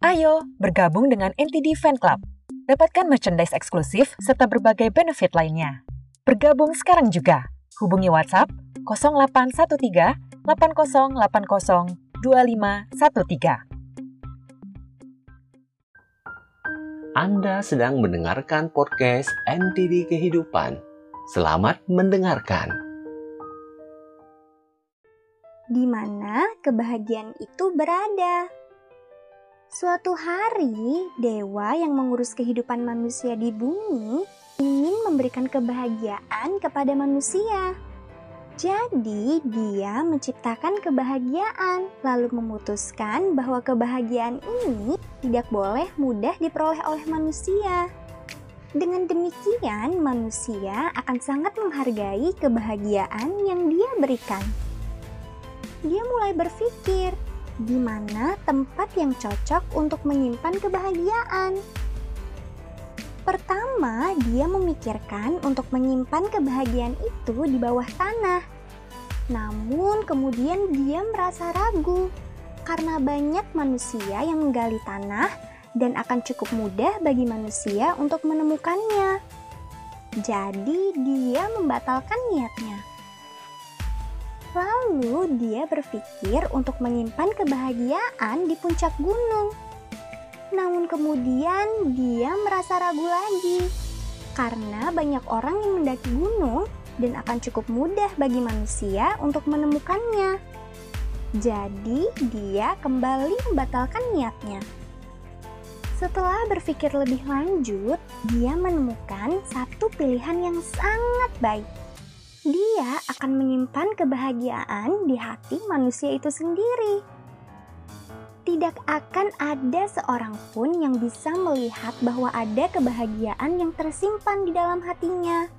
Ayo bergabung dengan NTD Fan Club. Dapatkan merchandise eksklusif serta berbagai benefit lainnya. Bergabung sekarang juga. Hubungi WhatsApp 0813 8080 2513. Anda sedang mendengarkan podcast NTD Kehidupan. Selamat mendengarkan. Di mana kebahagiaan itu berada? Suatu hari, dewa yang mengurus kehidupan manusia di bumi ingin memberikan kebahagiaan kepada manusia. Jadi, dia menciptakan kebahagiaan, lalu memutuskan bahwa kebahagiaan ini tidak boleh mudah diperoleh oleh manusia. Dengan demikian, manusia akan sangat menghargai kebahagiaan yang dia berikan. Dia mulai berpikir, di mana tempat yang cocok untuk menyimpan kebahagiaan. Pertama, dia memikirkan untuk menyimpan kebahagiaan itu di bawah tanah. Namun, kemudian dia merasa ragu karena banyak manusia yang menggali tanah dan akan cukup mudah bagi manusia untuk menemukannya. Jadi, dia membatalkan niatnya. Lalu dia berpikir untuk menyimpan kebahagiaan di puncak gunung. Namun kemudian dia merasa ragu lagi karena banyak orang yang mendaki gunung dan akan cukup mudah bagi manusia untuk menemukannya. Jadi dia kembali membatalkan niatnya. Setelah berpikir lebih lanjut, dia menemukan satu pilihan yang sangat baik dia akan menyimpan kebahagiaan di hati manusia itu sendiri. Tidak akan ada seorang pun yang bisa melihat bahwa ada kebahagiaan yang tersimpan di dalam hatinya.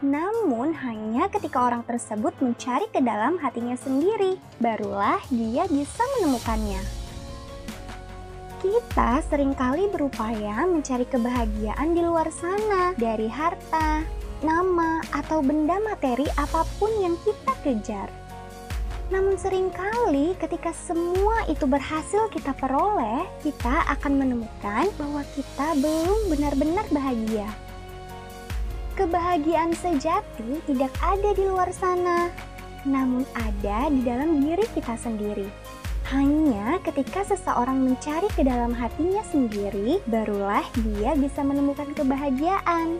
Namun, hanya ketika orang tersebut mencari ke dalam hatinya sendiri, barulah dia bisa menemukannya. Kita sering kali berupaya mencari kebahagiaan di luar sana dari harta, nama, atau benda materi apa pun yang kita kejar. Namun sering kali ketika semua itu berhasil kita peroleh, kita akan menemukan bahwa kita belum benar-benar bahagia. Kebahagiaan sejati tidak ada di luar sana, namun ada di dalam diri kita sendiri. Hanya ketika seseorang mencari ke dalam hatinya sendiri, barulah dia bisa menemukan kebahagiaan.